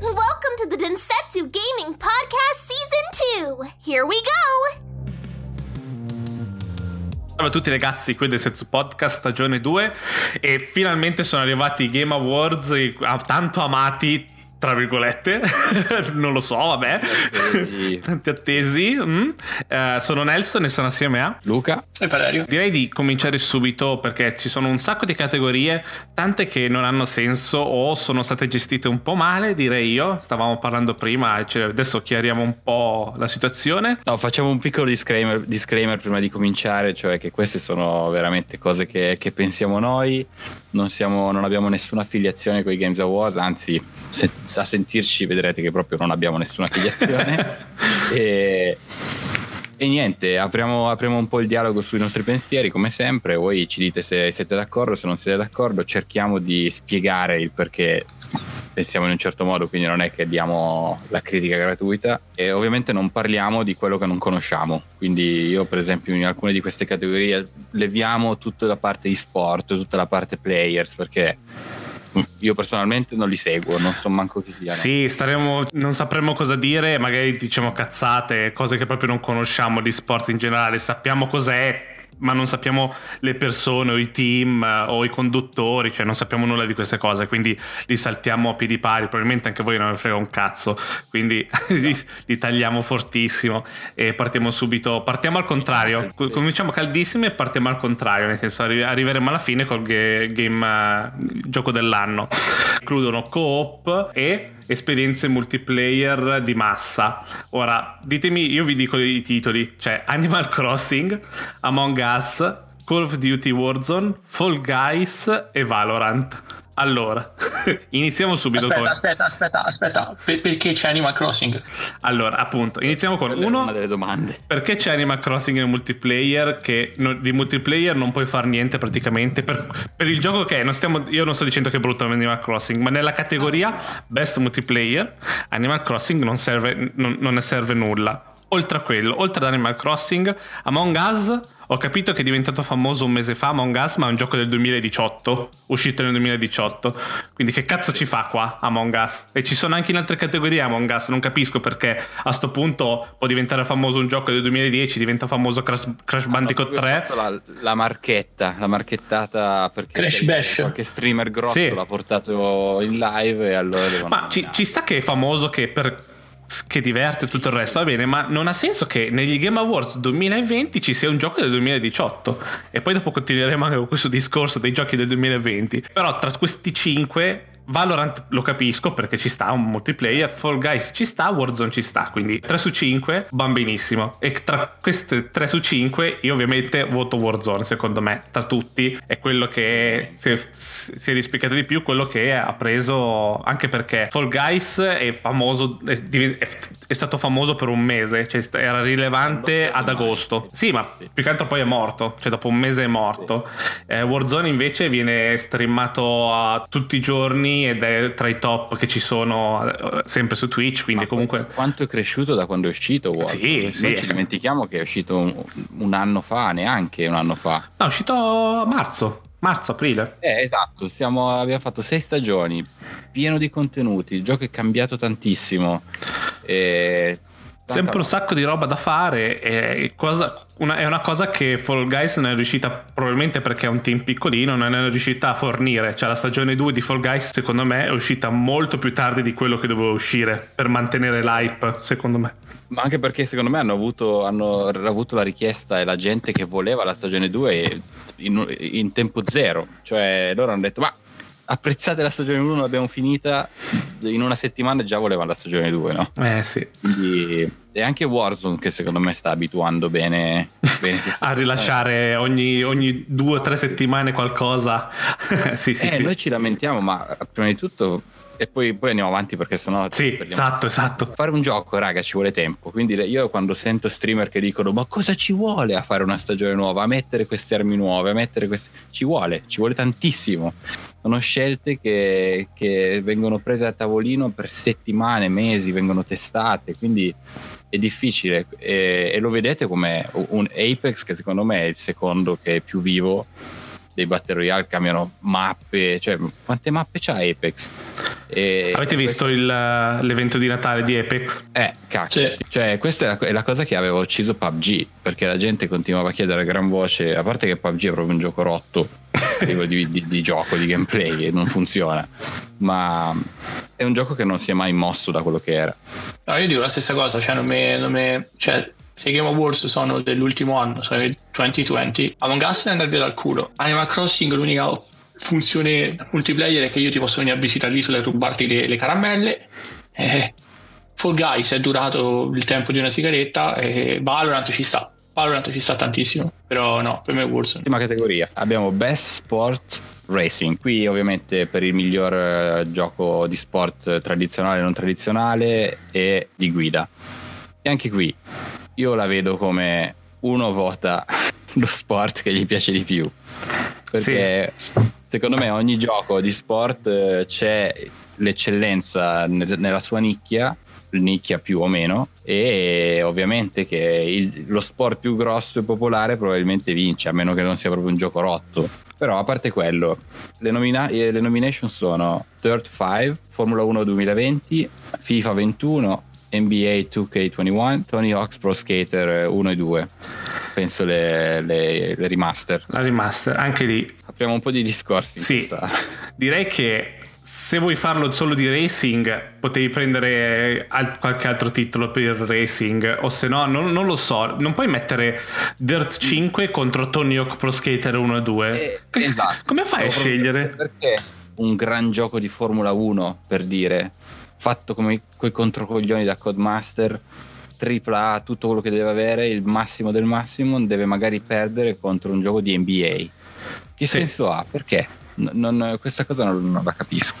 Welcome to the Densetsu Gaming Podcast Season 2. Here we go. Ciao a tutti ragazzi, qui è Densetsu Podcast stagione 2 e finalmente sono arrivati i Game Awards tanto amati tra virgolette, non lo so, vabbè, tanti attesi. Mm. Uh, sono Nelson e sono assieme a Luca e Valerio. Direi di cominciare subito perché ci sono un sacco di categorie, tante che non hanno senso o sono state gestite un po' male, direi io. Stavamo parlando prima, cioè adesso chiariamo un po' la situazione. No, facciamo un piccolo disclaimer, disclaimer prima di cominciare, cioè che queste sono veramente cose che, che pensiamo noi, non, siamo, non abbiamo nessuna affiliazione con i Games Awards, anzi se, a sentirci vedrete che proprio non abbiamo nessuna affiliazione. e, e, niente, apriamo, apriamo, un po' il dialogo sui nostri pensieri, come sempre. Voi ci dite se siete d'accordo, se non siete d'accordo. Cerchiamo di spiegare il perché pensiamo in un certo modo, quindi non è che diamo la critica gratuita. E ovviamente non parliamo di quello che non conosciamo. Quindi io, per esempio, in alcune di queste categorie leviamo tutta la parte e sport, tutta la parte players, perché io personalmente non li seguo, non so manco chi siano. Sì, staremo, non sapremo cosa dire, magari diciamo cazzate, cose che proprio non conosciamo di sport in generale, sappiamo cos'è, ma non sappiamo le persone o i team eh, o i conduttori, cioè non sappiamo nulla di queste cose, quindi li saltiamo a piedi pari, probabilmente anche voi non ne frega un cazzo, quindi li, li, tagliamo fortissimo e partiamo subito, partiamo al contrario, cominciamo caldissimi e partiamo al contrario, nel senso arriveremo alla fine col game, game uh, gioco dell'anno. Includono co-op e esperienze multiplayer di massa. Ora, ditemi, io vi dico i titoli, cioè Animal Crossing, Among Us, Call of Duty Warzone, Fall Guys e Valorant. Allora, iniziamo subito aspetta, con... Aspetta, aspetta, aspetta, per- perché c'è Animal Crossing? Allora, appunto, iniziamo con Quella uno... Una delle domande. Perché c'è Animal Crossing nel multiplayer che no, di multiplayer non puoi fare niente praticamente per, per il gioco che è, non stiamo, io non sto dicendo che è brutto Animal Crossing, ma nella categoria Best Multiplayer Animal Crossing non, serve, non, non ne serve nulla. Oltre a quello, oltre ad Animal Crossing, Among Us ho capito che è diventato famoso un mese fa Among Us, ma è un gioco del 2018, uscito nel 2018. Quindi che cazzo ci fa qua Among Us? E ci sono anche in altre categorie Among Us, non capisco perché a sto punto può diventare famoso un gioco del 2010, diventa famoso Crash, Crash Bandicoot 3. La, la, marchetta, la marchettata perché Crash Bash. qualche streamer grosso sì. l'ha portato in live e allora. Ma ci, ci sta che è famoso che per che diverte tutto il resto, va bene, ma non ha senso che negli Game Awards 2020 ci sia un gioco del 2018 e poi dopo continueremo anche con questo discorso dei giochi del 2020. Però tra questi 5 Valorant lo capisco perché ci sta un multiplayer, Fall Guys ci sta, Warzone ci sta, quindi 3 su 5 van benissimo. E tra queste 3 su 5 io ovviamente voto Warzone, secondo me, tra tutti è quello che si è, si è rispecchiato di più, quello che ha preso anche perché Fall Guys è famoso, è, è stato famoso per un mese, cioè era rilevante ad agosto. Sì, ma più che altro poi è morto, cioè dopo un mese è morto. Eh, Warzone invece viene streamato a tutti i giorni ed è tra i top che ci sono eh, sempre su Twitch, quindi Ma comunque... Quanto è cresciuto da quando è uscito? Wow. Sì, non sì. ci dimentichiamo che è uscito un, un, anno fa, neanche un anno fa. No, è uscito a marzo. Marzo, aprile. Eh, esatto, Siamo, abbiamo fatto sei stagioni, pieno di contenuti, il gioco è cambiato tantissimo. E sempre un sacco di roba da fare e cosa, una, è una cosa che Fall Guys non è riuscita probabilmente perché è un team piccolino non è riuscita a fornire. Cioè la stagione 2 di Fall Guys secondo me è uscita molto più tardi di quello che doveva uscire per mantenere l'hype secondo me. Ma anche perché secondo me hanno avuto, hanno avuto la richiesta e la gente che voleva la stagione 2 in, in tempo zero. Cioè loro hanno detto ma apprezzate la stagione 1, l'abbiamo finita in una settimana e già volevano la stagione 2, no? Eh sì. Quindi, e anche Warzone che secondo me sta abituando bene, bene a rilasciare ogni, ogni, due o tre settimane qualcosa. sì, sì, eh, sì. Noi ci lamentiamo, ma prima di tutto e poi, poi, andiamo avanti perché sennò sì esatto esatto fare un gioco raga ci vuole tempo quindi io quando sento streamer che dicono ma cosa ci vuole a fare una stagione nuova a mettere queste armi nuove a mettere queste ci vuole ci vuole tantissimo sono scelte che, che vengono prese a tavolino per settimane mesi vengono testate quindi è difficile. E, e lo vedete come un Apex che secondo me è il secondo che è più vivo dei Battle Royale cambiano mappe cioè quante mappe c'ha Apex? E Avete visto il, l'evento di Natale di Apex? Eh, cacchio. Sì. Cioè, questa è la, è la cosa che aveva ucciso PUBG. Perché la gente continuava a chiedere a gran voce. A parte che PUBG è proprio un gioco rotto livello di, di, di gioco, di gameplay, che non funziona. Ma è un gioco che non si è mai mosso da quello che era. No, io dico la stessa cosa, cioè non mi... Non mi cioè, se i Game Awards sono dell'ultimo anno, il 2020, Among Us è andare dal culo. Animal Crossing l'unica funzione multiplayer è che io ti posso venire a visitare l'isola e rubarti le, le caramelle. Eh, Fall Guys è durato il tempo di una sigaretta e Valorant ci sta. Valorant ci sta tantissimo, però no, per me è Warzone. Ultima categoria. Abbiamo Best Sport Racing. Qui ovviamente per il miglior eh, gioco di sport tradizionale non tradizionale e di guida. E anche qui io la vedo come uno vota lo sport che gli piace di più. Perché secondo me ogni gioco di sport eh, c'è l'eccellenza nel- nella sua nicchia, nicchia più o meno, e ovviamente che il- lo sport più grosso e popolare probabilmente vince, a meno che non sia proprio un gioco rotto. Però a parte quello, le, nomina- eh, le nomination sono Dirt 5, Formula 1 2020, FIFA 21, NBA 2K21, Tony Hawk's Pro Skater 1 e 2. Penso le, le- le remaster. La remaster, anche lì. Apriamo un po' di discorsi Sì, direi che se vuoi farlo solo di racing, potevi prendere al- qualche altro titolo per il racing, o se no, non, non lo so, non puoi mettere Dirt 5 contro Tony Hawk Pro Skater 1 e 2. Eh, esatto. Come fai a Stavo proprio- scegliere? Perché un gran gioco di Formula 1, per dire, fatto come quei controcoglioni da Codemaster, AAA, tutto quello che deve avere, il massimo del massimo, deve magari perdere contro un gioco di NBA. Che Sì. senso ha? Perché? Non- questa cosa non, non la capisco.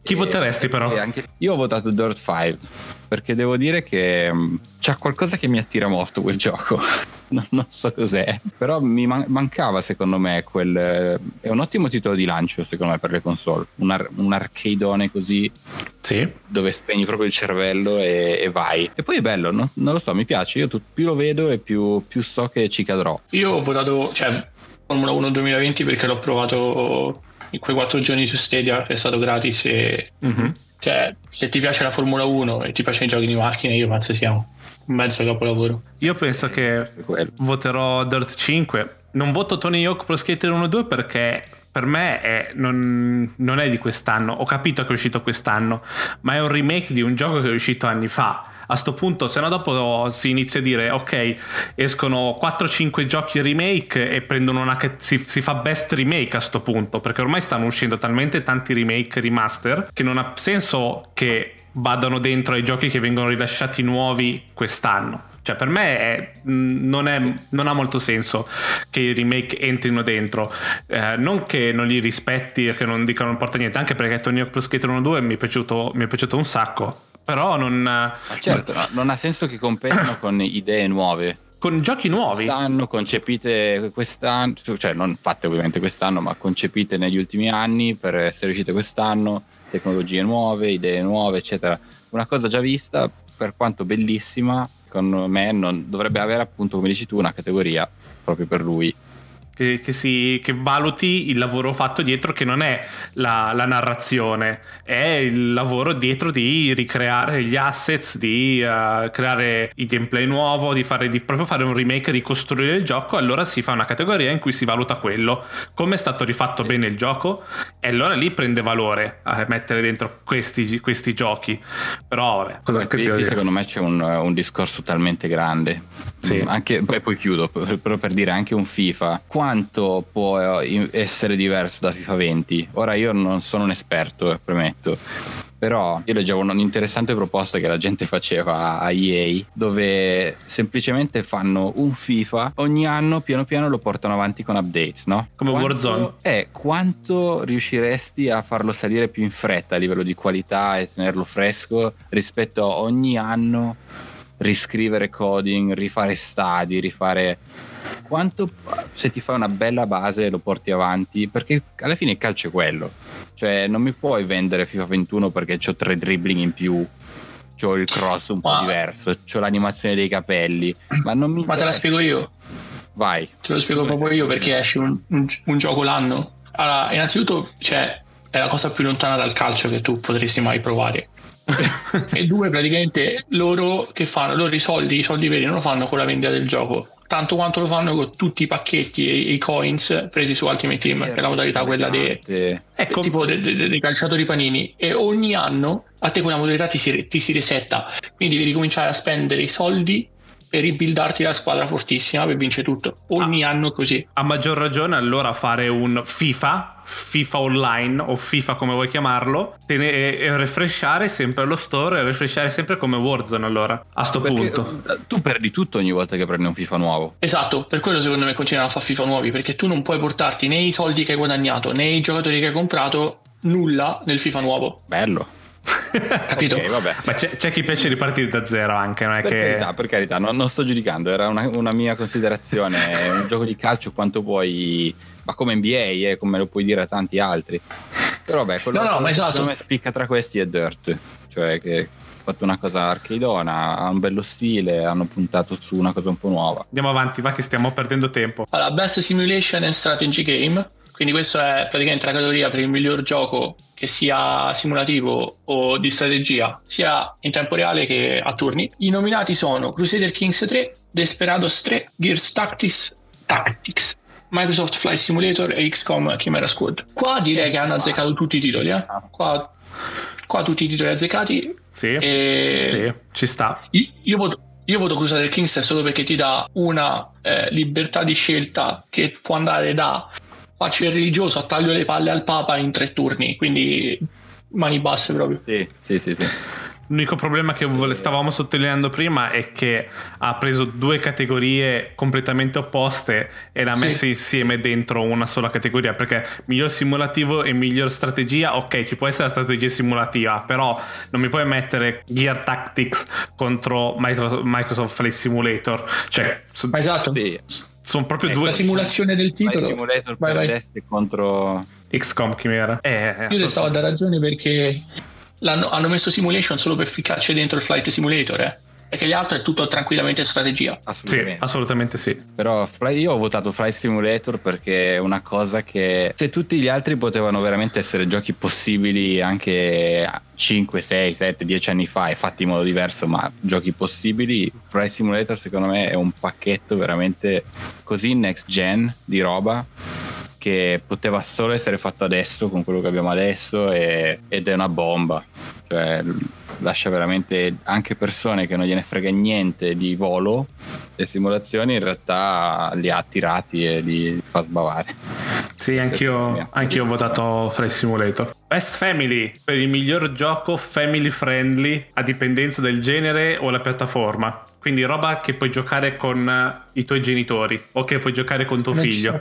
Chi E- voteresti però? anche- io ho votato Dirt 5 perché devo dire che mh, c'ha qualcosa che mi attira molto quel gioco. non, non so cos'è, però mi man- mancava secondo me quel... eh, È un ottimo titolo di lancio secondo me per le console, un, ar- un arcadeone così Sì. dove spegni proprio il cervello e, e vai. E poi è bello, no? non lo so, mi piace, io tu- più lo vedo e più, più so che ci cadrò. Io ho votato, cioè, Formula 1 2020 perché l'ho provato in quei quattro giorni su Stadia, è stato gratis e Mhm. cioè, se ti piace la Formula 1 e ti piacciono i giochi di macchine, io penso sia un mezzo capolavoro. Io penso che voterò Dirt 5. Non voto Tony Hawk Pro Skater 1 e 2 perché per me è- non, non è di quest'anno. Ho capito che è uscito quest'anno, ma è un remake di un gioco che è uscito anni fa. A sto punto, se no dopo si inizia a dire ok, escono 4-5 giochi remake e prendono una si, si fa best remake a sto punto, perché ormai stanno uscendo talmente tanti remake remaster che non ha senso che vadano dentro ai giochi che vengono rilasciati nuovi quest'anno. Cioè, per me è- mh, non, è- non ha molto senso che i remake entrino dentro. Eh, non che non li rispetti e che non dicano non porta niente, anche perché Tony Hawk Pro Skater 1 2 mi è piaciuto, mi è piaciuto un sacco. Però non. Ma certo, no, non ha senso che competano con idee nuove. Con giochi nuovi. Quest'anno, concepite quest'anno, cioè non fatte ovviamente quest'anno, ma concepite negli ultimi anni per essere uscite quest'anno, tecnologie nuove, idee nuove, eccetera. Una cosa già vista, per quanto bellissima, con me non, dovrebbe avere appunto, come dici tu, una categoria proprio per lui. Che, che si, che valuti il lavoro fatto dietro, che non è la, la narrazione, è il lavoro dietro di ricreare gli assets, di eh, creare il gameplay nuovo, di, fare, di proprio fare un remake, ricostruire il gioco. Allora si fa una categoria in cui si valuta quello, come è stato rifatto bene il gioco, e allora lì prende valore a mettere dentro questi, questi giochi. Però, vabbè, cosa Qui, qui secondo me c'è un, un discorso talmente grande. Sì. Anche, poi, poi chiudo, per- però per dire anche un FIFA. Quanto può eh, essere diverso da FIFA 20? Ora io non sono un esperto, eh, premetto. Però io leggevo un'interessante proposta che la gente faceva a EA dove semplicemente fanno un FIFA ogni anno piano piano lo portano avanti con updates, no? Come Quanto- Warzone. Eh, quanto riusciresti a farlo salire più in fretta a livello di qualità e tenerlo fresco rispetto a ogni anno riscrivere coding, rifare stadi, rifare quanto se ti fai una bella base lo porti avanti perché alla fine il calcio è quello cioè non mi puoi vendere FIFA 21 perché ho tre dribbling in più ho il cross un po' diverso ho l'animazione dei capelli ma non mi Ma te la spiego io. vai Te lo spiego Come proprio io perché esce un, un- un gioco l'anno. Allora, innanzitutto, cioè, è la cosa più lontana dal calcio che tu potresti mai provare. e due, praticamente loro che fanno? Loro i soldi, i soldi veri non lo fanno con la vendita del gioco, tanto quanto lo fanno con tutti i pacchetti e i coins presi su Ultimate Team, che è la modalità quella dei, Ecco. tipo dei, dei- dei calciatori panini. E ogni anno a te quella modalità ti si, ti si resetta, quindi devi ricominciare a spendere i soldi per ribuildarti la squadra fortissima per vincere tutto. Ogni anno così. A maggior ragione allora fare un FIFA, FIFA online o FIFA come vuoi chiamarlo, tene- e, e refreshare sempre lo store e refreshare sempre come Warzone allora, a sto Perché punto. eh, tu perdi tutto ogni volta che prendi un FIFA nuovo. Esatto, per quello secondo me continuano a fare FIFA nuovi, perché tu non puoi portarti né i soldi che hai guadagnato né i giocatori che hai comprato, nulla nel FIFA nuovo. Bello. Capito? Ok, vabbè. Ma c'è, c'è chi piace ripartire da zero anche, non è Per che... carità, per carità, non, non sto giudicando, era una, una mia considerazione. Un gioco di calcio quanto puoi, ma come NBA, eh, come lo puoi dire a tanti altri. Però vabbè, quello No, no, che esatto. secondo me spicca tra questi è Dirt, cioè che ha fatto una cosa arcadeona, ha un bello stile, hanno puntato su una cosa un po' nuova. Andiamo avanti, va che stiamo perdendo tempo. Allora, Best Simulation and Strategy Game, quindi questa è praticamente la categoria per il miglior gioco che sia simulativo o di strategia, sia in tempo reale che a turni. I nominati sono Crusader Kings 3, Desperados 3, Gears Tactics, Tactics Microsoft Flight Simulator e XCOM Chimera Squad. Qua direi che hanno azzeccato tutti i titoli, eh? Qua, qua tutti i titoli azzeccati. Sì, E sì, ci sta. io, io voto, io voto Crusader Kings solo perché ti dà una eh, libertà di scelta che può andare da faccio il religioso a taglio le palle al Papa in tre turni, quindi mani basse proprio. Sì, sì, sì. sì. L'unico problema che stavamo sottolineando prima è che ha preso due categorie completamente opposte e le ha Sì. messe insieme dentro una sola categoria. Perché miglior simulativo e miglior strategia, ok, ci può essere la strategia simulativa, però non mi puoi mettere Gear Tactics contro Micro- Microsoft Flight Simulator. Cioè, esatto. Sì. Sono proprio Eh, due La simulazione del Flight titolo. Simulator Vai, vai. contro... XCOM Chimera. Eh, Io le stavo a dare ragione perché l'hanno- hanno messo simulation solo per ficcarci dentro il flight simulator, eh. Perché gli altri è tutto tranquillamente strategia. Sì, Assolutamente. assolutamente sì. Però Fly- io ho votato Flight Simulator perché è una cosa che se tutti gli altri potevano veramente essere giochi possibili anche 5, 6, 7, 10 anni fa e fatti in modo diverso, ma giochi possibili, Flight Simulator secondo me è un pacchetto veramente così next gen di roba che poteva solo essere fatto adesso con quello che abbiamo adesso e- ed è una bomba. Cioè, lascia veramente anche persone che non gliene frega niente di volo le simulazioni in realtà li ha attirati e li fa sbavare. Sì, anch'io, anch'io ho votato Flight Simulator. Best Family per il miglior gioco family friendly a dipendenza del genere o la piattaforma. Quindi roba che puoi giocare con eh, i tuoi genitori o che puoi giocare con tuo figlio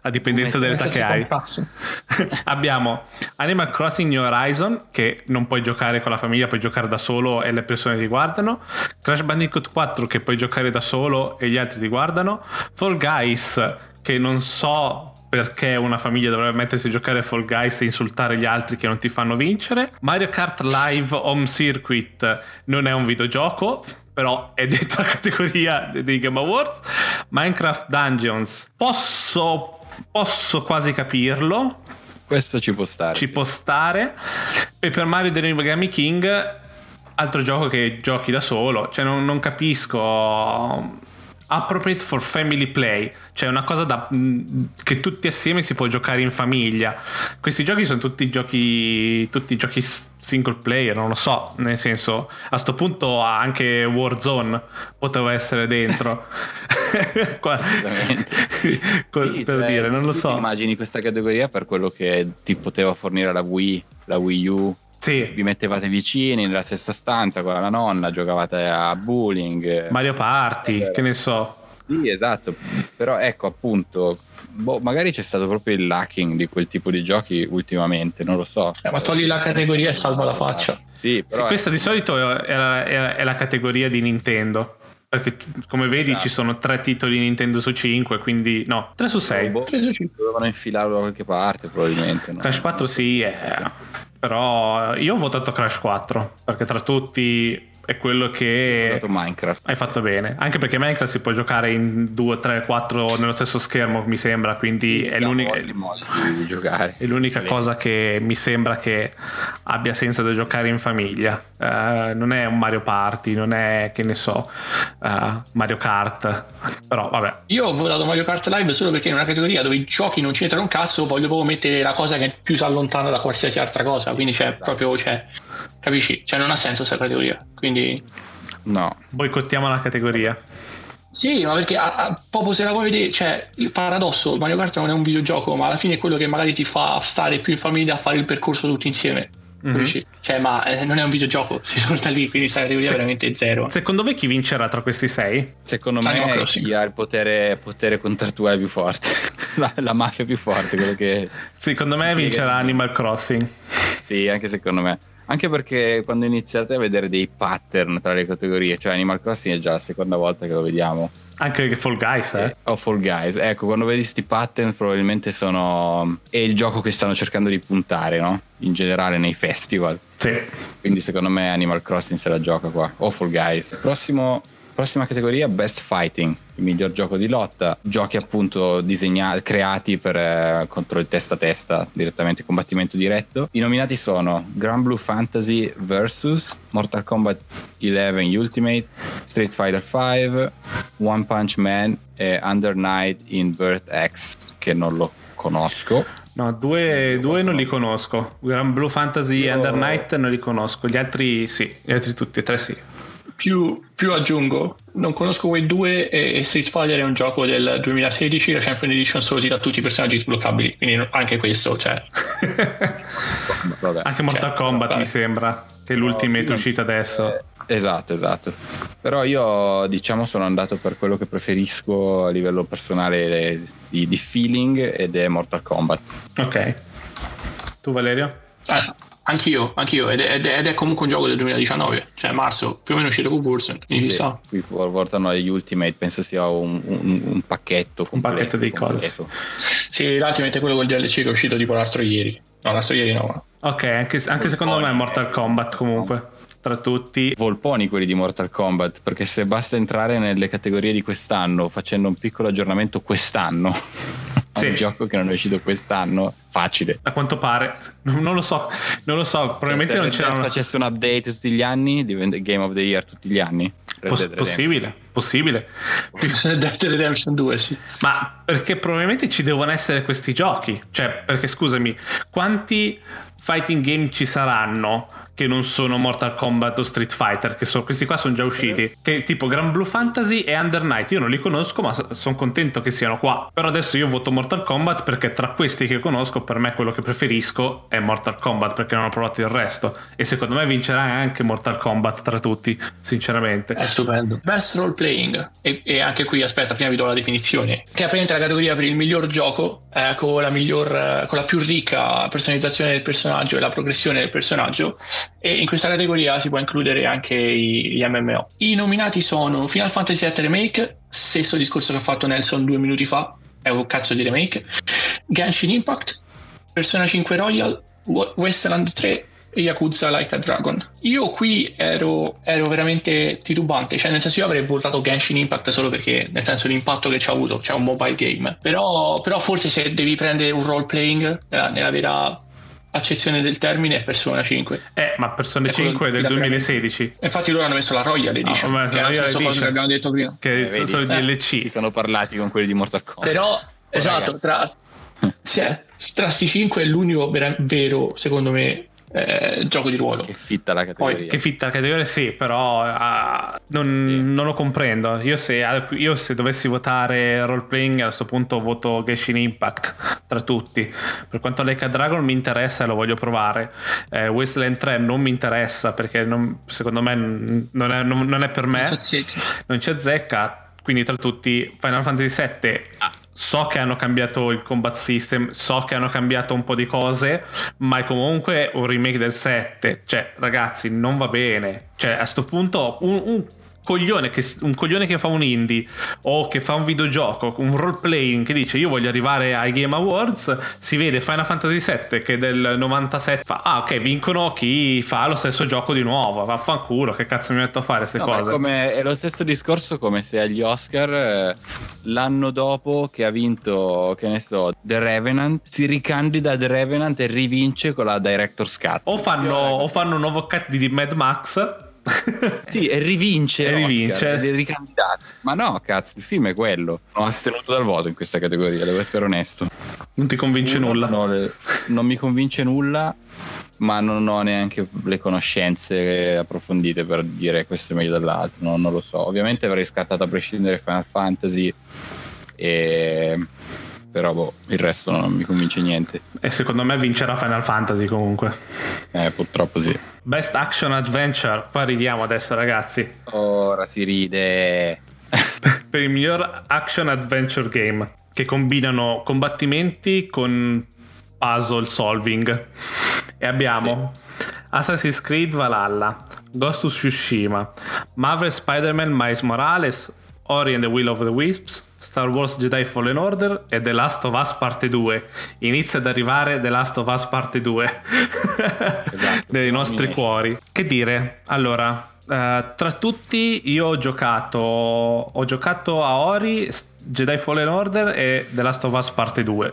a dipendenza dell'età che hai. Abbiamo Animal Crossing New Horizon che non puoi giocare con la famiglia, puoi giocare da solo e le persone ti guardano. Crash Bandicoot 4 che puoi giocare da solo e gli altri ti guardano. Fall Guys che non so perché una famiglia dovrebbe mettersi a giocare a Fall Guys e insultare gli altri che non ti fanno vincere. Mario Kart Live Home Circuit non è un videogioco, però è dentro la categoria dei Game Awards. Minecraft Dungeons posso, posso quasi capirlo, Questo ci può stare. ci può stare. E per Mario The Origami King, altro gioco che giochi da solo, cioè non, non capisco. Appropriate for family play, cioè una cosa da, mh, che tutti assieme si può giocare in famiglia. Questi giochi sono tutti giochi, tutti giochi single player, non lo so, nel senso, a sto punto anche Warzone poteva essere dentro. Qua- Co- Sì, per cioè, dire, non lo so. Immagini questa categoria per quello che ti poteva fornire la Wii, la Wii U. Sì, Vi mettevate vicini nella stessa stanza con la nonna, giocavate a bowling. Mario Party, che ne so. Sì, esatto. Però ecco appunto, boh, magari c'è stato proprio il lacking di quel tipo di giochi ultimamente, non lo so. Eh, ma togli la categoria e salva la faccia. Sì, Sì, però questa di solito è la, è la- è la categoria di Nintendo. Perché come vedi Esatto. ci sono tre titoli Nintendo su 5, quindi no, 3 su 6. boh, Preso cinque. dovevano infilarlo da qualche parte probabilmente. no? Crash 4 sì, eh, però io ho votato Crash 4 perché tra tutti è quello che hai fatto bene. Anche perché Minecraft si può giocare in 2, 3, 4 nello stesso schermo, mi sembra. Quindi è l'unica, di giocare. è l'unica cosa che mi sembra che abbia senso da giocare in famiglia. Eh, non è un Mario Party, non è che ne so, eh, Mario Kart. Però vabbè. Io ho votato Mario Kart Live solo perché in una categoria dove i giochi non c'entrano un cazzo voglio proprio mettere la cosa che più si allontana da qualsiasi altra cosa. Quindi c'è proprio, cioè, capisci? Cioè non ha senso questa categoria. Quindi No, Boicottiamo la categoria. Sì, ma perché a- a- proprio se la vuoi vedere, cioè il paradosso, Mario Kart non è un videogioco, ma alla fine è quello che magari ti fa stare più in famiglia a fare il percorso tutti insieme. Mhm. Capisci? Cioè, ma eh, non è un videogioco, si sorta lì, quindi sta categoria Sì. veramente zero. Secondo voi chi vincerà tra questi sei? secondo Animal me Crossing. chi ha il potere, potere contrattuale più forte, la, la mafia più forte, quello che Secondo me vincerà Animal Crossing. Sì, anche secondo me. Anche perché quando iniziate a vedere dei pattern tra le categorie, cioè Animal Crossing è già la seconda volta che lo vediamo. Anche Fall Guys, eh? O Fall Guys. Ecco, quando vedi questi pattern probabilmente sono... è il gioco che stanno cercando di puntare, no? In generale nei festival. Sì. Quindi secondo me Animal Crossing se la gioca qua. O Fall Guys. Prossimo, prossima categoria, Best Fighting. Il miglior gioco di lotta. Giochi appunto disegnati, creati per, eh, contro il testa a testa, direttamente combattimento diretto. I nominati sono Grand Blue Fantasy vs Mortal Kombat 11 Ultimate, Street Fighter 5, One Punch Man e Under Night in Birth X, che non lo conosco. No, due, due non li conosco. Grand Blue Fantasy e Under Night non li conosco. Gli altri sì, gli altri tutti e tre sì. Più, più aggiungo, non conosco quei due e Street Fighter è un gioco del 2016, la Champion Edition solo ti dà tutti i personaggi sbloccabili, quindi anche questo, cioè, Vabbè. Anche Mortal Cioè, Kombat vabbè. mi sembra. Che è l'ultimate No, uscita adesso. Eh, Esatto, esatto. Però io diciamo sono andato per quello che preferisco a livello personale di, di feeling ed è Mortal Kombat. Ok. Tu Valerio? eh, anch'io, anch'io, ed è, ed è- ed è comunque un gioco del 2019, cioè marzo, più o meno uscito con Bullsen, quindi ci Sì, sta. qui portano agli Ultimate, penso sia un, un- un pacchetto completo, pacchetto di cose. Sì, l'Ultimate è quello col DLC che è uscito tipo l'altro ieri. No, l'altro ieri no. Ok, anche, anche secondo me è Mortal Kombat comunque. Tra tutti. Volponi quelli di Mortal Kombat, perché se basta entrare nelle categorie di quest'anno facendo un piccolo aggiornamento quest'anno, Sì. un gioco che non è uscito quest'anno, facile. A quanto pare. Non lo so. Non lo so. Probabilmente se non Dead c'erano. facesse un update tutti gli anni, diventa Game of the Year tutti gli anni. Poss- possibile. Possibile. Dead Redemption 2, sì. Ma perché probabilmente ci devono essere questi giochi. Cioè, perché scusami, quanti fighting game ci saranno che non sono Mortal Kombat o Street Fighter? Che sono, questi qua sono già usciti. Che tipo Grand Blue Fantasy e Under Night. Io non li conosco, ma sono contento che siano qua. Però adesso io voto Mortal Kombat perché tra questi che conosco, per me quello che preferisco è Mortal Kombat perché non ho provato il resto. E secondo me vincerà anche Mortal Kombat tra tutti, sinceramente. È stupendo. Best role playing. E, e anche qui, aspetta, prima vi do la definizione. Che è praticamente la categoria per il miglior gioco, eh, con, la miglior, eh, con la più ricca personalizzazione del personaggio e la progressione del personaggio. E in questa categoria si può includere anche gli MMO. I nominati sono Final Fantasy VII Remake, stesso discorso che ha fatto Nelson due minuti fa. È un cazzo di remake. Genshin Impact, Persona 5 Royal, Westland 3 e Yakuza Like a Dragon. Io qui ero, ero veramente titubante, cioè nel senso io avrei votato Genshin Impact solo perché nel senso l'impatto che ci ha avuto, c'è un mobile game. Però, però forse se devi prendere un role playing nella, nella vera accezione del termine è Persona 5. Eh, ma Persone È quello 5 del da 2016. Infatti loro hanno messo la Royal Edition, vabbè, che è la stessa cosa che abbiamo detto prima. Che Eh, vedi? sono i Eh. DLC. Si sono parlati con quelli di Mortal Kombat. Però, esatto, tra, cioè, tra sti 5 è l'unico vera- vero, secondo me, eh, gioco di ruolo. Che fitta la categoria. Che fitta la categoria sì, però ah, non, non lo comprendo. Io se, io se dovessi votare role playing a questo punto voto Genshin Impact tra tutti. Per quanto Like a Dragon mi interessa e lo voglio provare. Eh, Wasteland 3 non mi interessa perché non- secondo me non è, non- non è per me. Non c'è zecca. Quindi tra tutti Final Fantasy VII so che hanno cambiato il combat system, so che hanno cambiato un po' di cose, ma è comunque un remake del 7. Cioè, ragazzi, non va bene. Cioè, a sto punto un, un coglione che, un coglione che fa un indie o che fa un videogioco, un role playing che dice io voglio arrivare ai Game Awards, si vede Final Fantasy VII che del 97 fa ah ok vincono chi fa lo stesso gioco di nuovo, vaffanculo che cazzo mi metto a fare queste No, cose. È, come, è lo stesso discorso come se agli Oscar eh, l'anno dopo che ha vinto, che ne so, The Revenant, si ricandida The Revenant e rivince con la Director's Cut. O fanno, o fanno un nuovo cut di Mad Max. Sì, e rivince. E Oscar, rivince. è ricandidato. Ma no, cazzo, il film è quello. Ho astenuto dal voto in questa categoria, devo essere onesto. non ti convince nulla. Non, ho le- non mi convince nulla, ma non ho neanche le conoscenze approfondite per dire questo è meglio dell'altro. No, non lo so. Ovviamente avrei scartato a prescindere Final Fantasy, e... però boh, il resto non mi convince niente. E secondo me vincerà Final Fantasy comunque. Eh, purtroppo sì. Best Action Adventure. Qua ridiamo adesso, ragazzi. Ora si ride. per il miglior action adventure game che combinano combattimenti con puzzle solving. E abbiamo Assassin's Creed Valhalla, Ghost of Tsushima, Marvel Spider-Man Miles Morales, Ori and the Will of the Wisps, Star Wars Jedi Fallen Order e The Last of Us Parte 2. Inizia ad arrivare The Last of Us Parte 2 nei nostri Miei. cuori. Che dire? Allora, eh, tra tutti io ho giocato ho giocato a Ori, Jedi Fallen Order e The Last of Us Parte 2.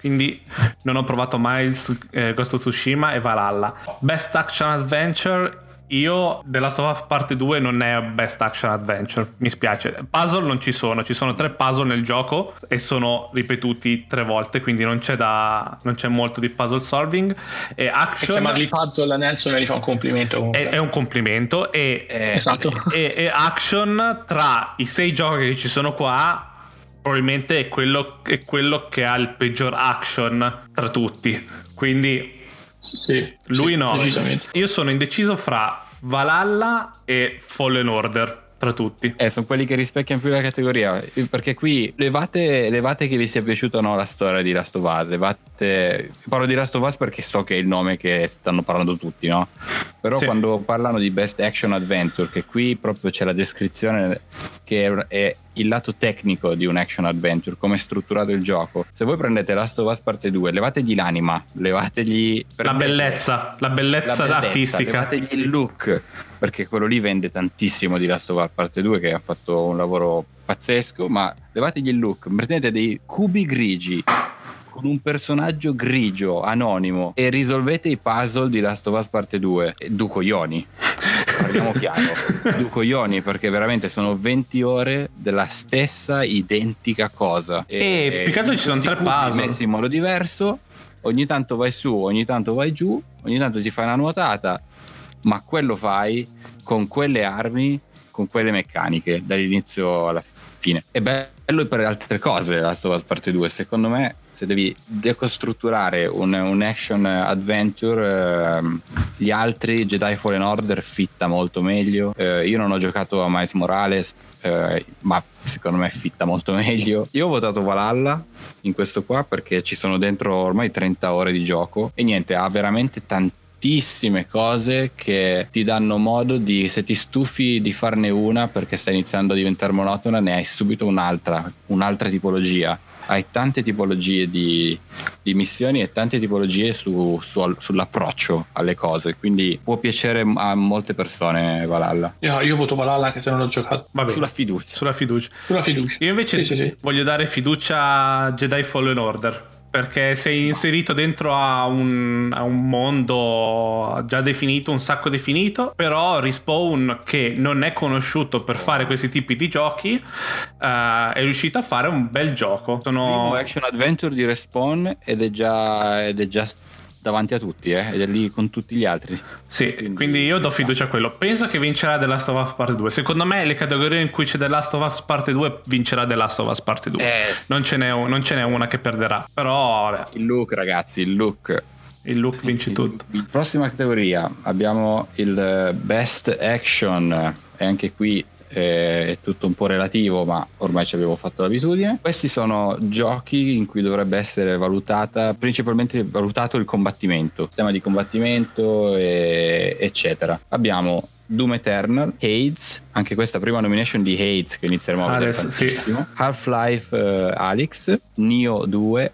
Quindi non ho provato Miles, eh, Ghost of Tsushima e Valhalla. Best Action Adventure io The Last of Us Parte 2 non è Best Action Adventure, mi spiace. Puzzle non ci sono, ci sono tre puzzle nel gioco e sono ripetuti tre volte, quindi non c'è, da, non c'è molto di puzzle solving. E E action chiamarli puzzle a Nelson gli fa un complimento comunque. è, è un complimento e, Eh, Esatto. e- e action tra i sei giochi che ci sono qua probabilmente è quello, è quello che ha il peggior action tra tutti quindi Sì, sì, lui sì, no. io sono indeciso fra Valhalla e Fallen Order tra tutti Eh, sono quelli che rispecchiano più la categoria. Perché qui levate, levate che vi sia piaciuta o no la storia di Last of Us. Levate. Parlo di Last of Us perché so che è il nome che stanno parlando tutti, no? Però Sì. quando parlano di Best Action Adventure, che qui proprio c'è la descrizione che è, il lato tecnico di un action adventure, come è strutturato il gioco. Se voi prendete Last of Us parte 2, levategli l'anima, levategli la bellezza la bellezza, la bellezza, artistica levategli il look perché quello lì vende tantissimo di Last of Us parte 2 che ha fatto un lavoro pazzesco ma levategli il look prendete dei cubi grigi con un personaggio grigio anonimo e risolvete i puzzle di Last of Us parte 2 E du coglioni. Parliamo chiaro. Du coglioni perché veramente sono 20 ore della stessa identica cosa. E più che altro ci sono tre puzzle. messi in modo diverso. Ogni tanto vai su ogni tanto vai giù ogni tanto ti fai una nuotata ma quello fai con quelle armi, con quelle meccaniche, dall'inizio alla fine. È bello per altre cose Last of Us Parte 2, secondo me se devi decostrutturare un, un action adventure, ehm, gli altri Jedi Fallen Order fitta molto meglio. Eh, io non ho giocato a Miles Morales, eh, ma secondo me fitta molto meglio. Io ho votato Valhalla in questo qua perché ci sono dentro ormai 30 ore di gioco e niente, ha veramente tantissime cose che ti danno modo di, se ti stufi di farne una perché sta iniziando a diventare monotona, ne hai subito un'altra, un'altra tipologia. Hai tante tipologie di, di missioni e tante tipologie su- su- sull'approccio alle cose, quindi può piacere a molte persone Valhalla. Io, io voto Valhalla anche se non l'ho giocato. Va bene. Sulla fiducia. sulla fiducia Sulla fiducia. Io invece Sì, sì, sì. voglio dare fiducia a Jedi Fallen Order. Perché sei inserito dentro a un, a un mondo già definito, un sacco definito. Però Respawn, che non è conosciuto per fare questi tipi di giochi, eh, è riuscito a fare un bel gioco. Primo Sono. action adventure di Respawn ed è già, ed è già davanti a tutti, eh, ed è lì con tutti gli altri. Sì, quindi io do fiducia a quello. Penso che vincerà The Last of Us Part 2. Secondo me, le categorie in cui c'è The Last of Us Part 2 vincerà The Last of Us Part 2. Eh, Non, ce n'è, non ce n'è una che perderà. Però, vabbè, Il look, ragazzi, il look. il look vince tutto. Prossima categoria abbiamo il best action e anche qui eh, è tutto un po' relativo ma ormai ci avevo fatto l'abitudine questi sono giochi in cui dovrebbe essere valutata principalmente valutato il combattimento sistema di combattimento e- eccetera abbiamo Doom Eternal, Hades, anche questa prima nomination di Hades che inizieremo a vedere Hades, sì. tantissimo, Half-Life eh, Alyx, Neo 2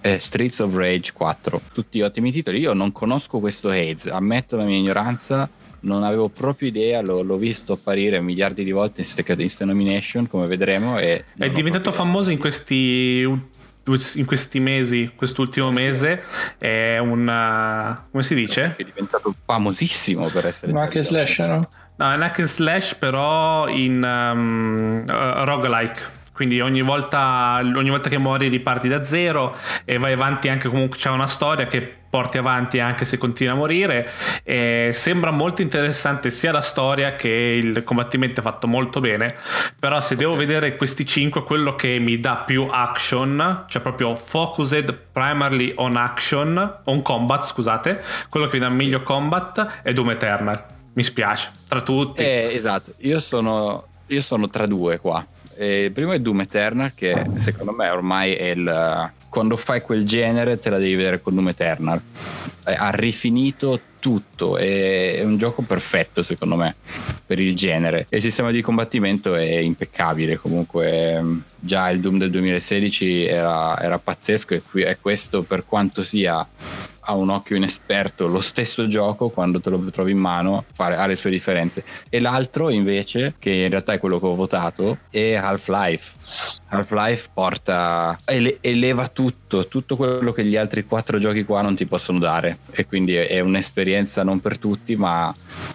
e Streets of Rage 4. Tutti ottimi titoli. Io non conosco questo Hades, ammetto la mia ignoranza. Non avevo proprio idea, l'ho, l'ho visto apparire miliardi di volte in queste nomination, come vedremo. E È diventato proprio- famoso in questi, in questi mesi, quest'ultimo mese. È un. come si dice? È diventato famosissimo per essere. Ma che slash, no? No, è un hack and slash, però in um, uh, roguelike. Quindi ogni volta, ogni volta che muori riparti da zero e vai avanti anche comunque c'è una storia che porti avanti anche se continui a morire. E sembra molto interessante sia la storia che il combattimento è fatto molto bene. Però se devo vedere questi 5, quello che mi dà più action, cioè proprio focused primarily on action, on combat, scusate, quello che mi dà meglio combat è Doom Eternal. Mi spiace, tra tutti. Eh, esatto, io sono, io sono tra due qua. Eh, il primo è Doom Eternal, che secondo me ormai è il. Quando fai quel genere te la devi vedere con Doom Eternal. Eh, ha rifinito tutto, è, un gioco perfetto secondo me per il genere. Il sistema di combattimento è impeccabile. Comunque, ehm, già il Doom del 2016 era, era pazzesco, e qui è questo per quanto sia a un occhio inesperto lo stesso gioco quando te lo trovi in mano fare, ha le sue differenze. E l'altro invece che in realtà è quello che ho votato è Half-Life. Half-Life porta ele- eleva tutto tutto quello che gli altri quattro giochi qua non ti possono dare. E quindi è, un'esperienza non per tutti ma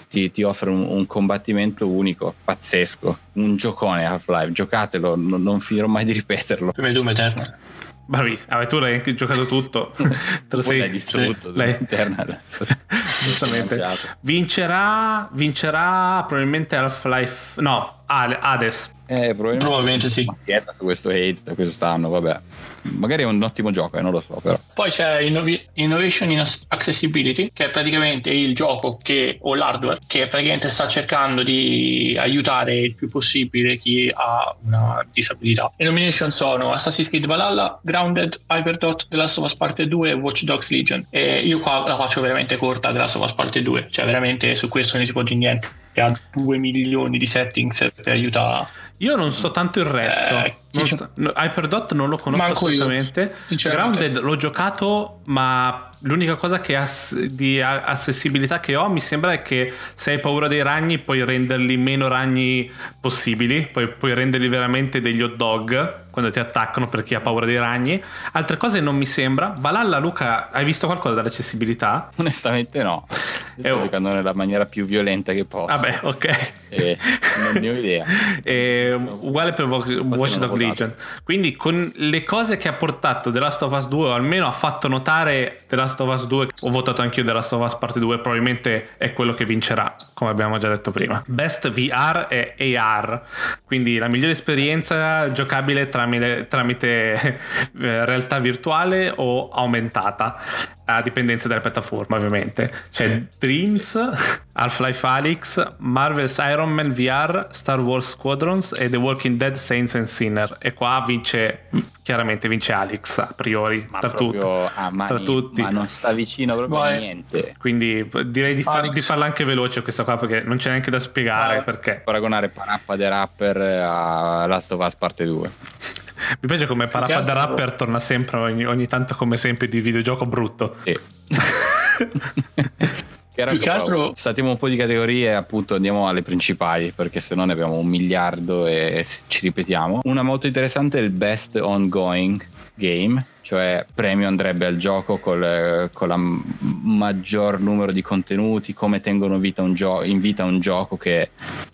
ti, ti offre un, un combattimento unico pazzesco. Un giocone Half-Life giocatelo non, non finirò mai di ripeterlo. Per me Doom Eternal. Bravissimo, ah, tu l'hai anche giocato tutto. Te lo sei- l'hai distrutto L'hai-. Giustamente. Mangiato. Vincerà, vincerà probabilmente Half-Life. No, Ade- Hades. Eh, probabilmente, Probabilmente sì. questo AIDS da quest'anno, vabbè. Magari è un ottimo gioco, eh, non lo so, però. Poi c'è Innovi- Innovation in Accessibility, che è praticamente il gioco che, o l'hardware che praticamente sta cercando di aiutare il più possibile chi ha una disabilità. Le nomination sono Assassin's Creed Valhalla, Grounded, Hyperdot, The Last of Us Parte 2 e Watch Dogs Legion. E io qua la faccio veramente corta, The Last of Us Parte 2, cioè veramente su questo non si può dire niente. Che ha 2 milioni di settings per aiutare. Io non so tanto il resto. Eh, so- no, Hyperdot non lo conosco Manco io, assolutamente. sinceramente. Grounded l'ho giocato, ma l'unica cosa che ass- di a- accessibilità che ho mi sembra è che se hai paura dei ragni puoi renderli meno ragni possibili, puoi, puoi renderli veramente degli hot dog quando ti attaccano per chi ha paura dei ragni. Altre cose non mi sembra. Valhalla, Luca, hai visto qualcosa dall'accessibilità? Onestamente no. Io Eh, oh. giocando nella maniera più violenta che posso. Vabbè, ok. Eh, non ne ho idea. E, uguale per Watch Dog Legion. Quindi con le cose che ha portato The Last of Us 2, o almeno ha fatto notare The Last of Us 2, ho votato anch'io The Last of Us Parte 2, probabilmente è quello che vincerà, come abbiamo già detto prima. Best VR e AR, quindi la migliore esperienza giocabile tramite, tramite eh, realtà virtuale o aumentata. A dipendenza dalla piattaforma, ovviamente. C'è Dreams, Half-Life Alyx, Marvel's Iron Man VR, Star Wars Squadrons e The Walking Dead Saints and Sinner. E qua vince, chiaramente vince Alyx a priori, Ma tra, proprio tutti. a mani- tra tutti. Ma non sta vicino proprio a Vai. niente. Quindi direi di, far- Alyx. di farla anche veloce questa qua perché non c'è neanche da spiegare Ah. perché. Paragonare Parappa the Rapper a Last of Us parte 2. Mi piace come Parappa da Rapper torna sempre ogni, ogni tanto come esempio di videogioco brutto. Sì. Che Più che altro- Saltiamo un po' di categorie e appunto andiamo alle principali perché se no ne abbiamo un miliardo e ci ripetiamo. Una molto interessante è il Best Ongoing Game, cioè premio andrebbe al gioco col, con la m- maggior numero di contenuti, come tengono vita un gio- in vita un gioco che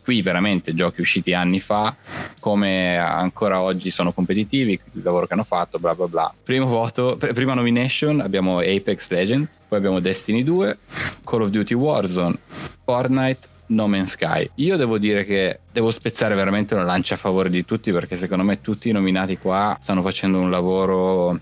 qui veramente giochi usciti anni fa, come ancora oggi sono competitivi, il lavoro che hanno fatto, bla bla bla. Primo voto, pr- prima nomination abbiamo Apex Legends, poi abbiamo Destiny 2, Call of Duty Warzone, Fortnite, No Man's Sky. Io devo dire che devo spezzare veramente una lancia a favore di tutti perché secondo me tutti i nominati qua stanno facendo un lavoro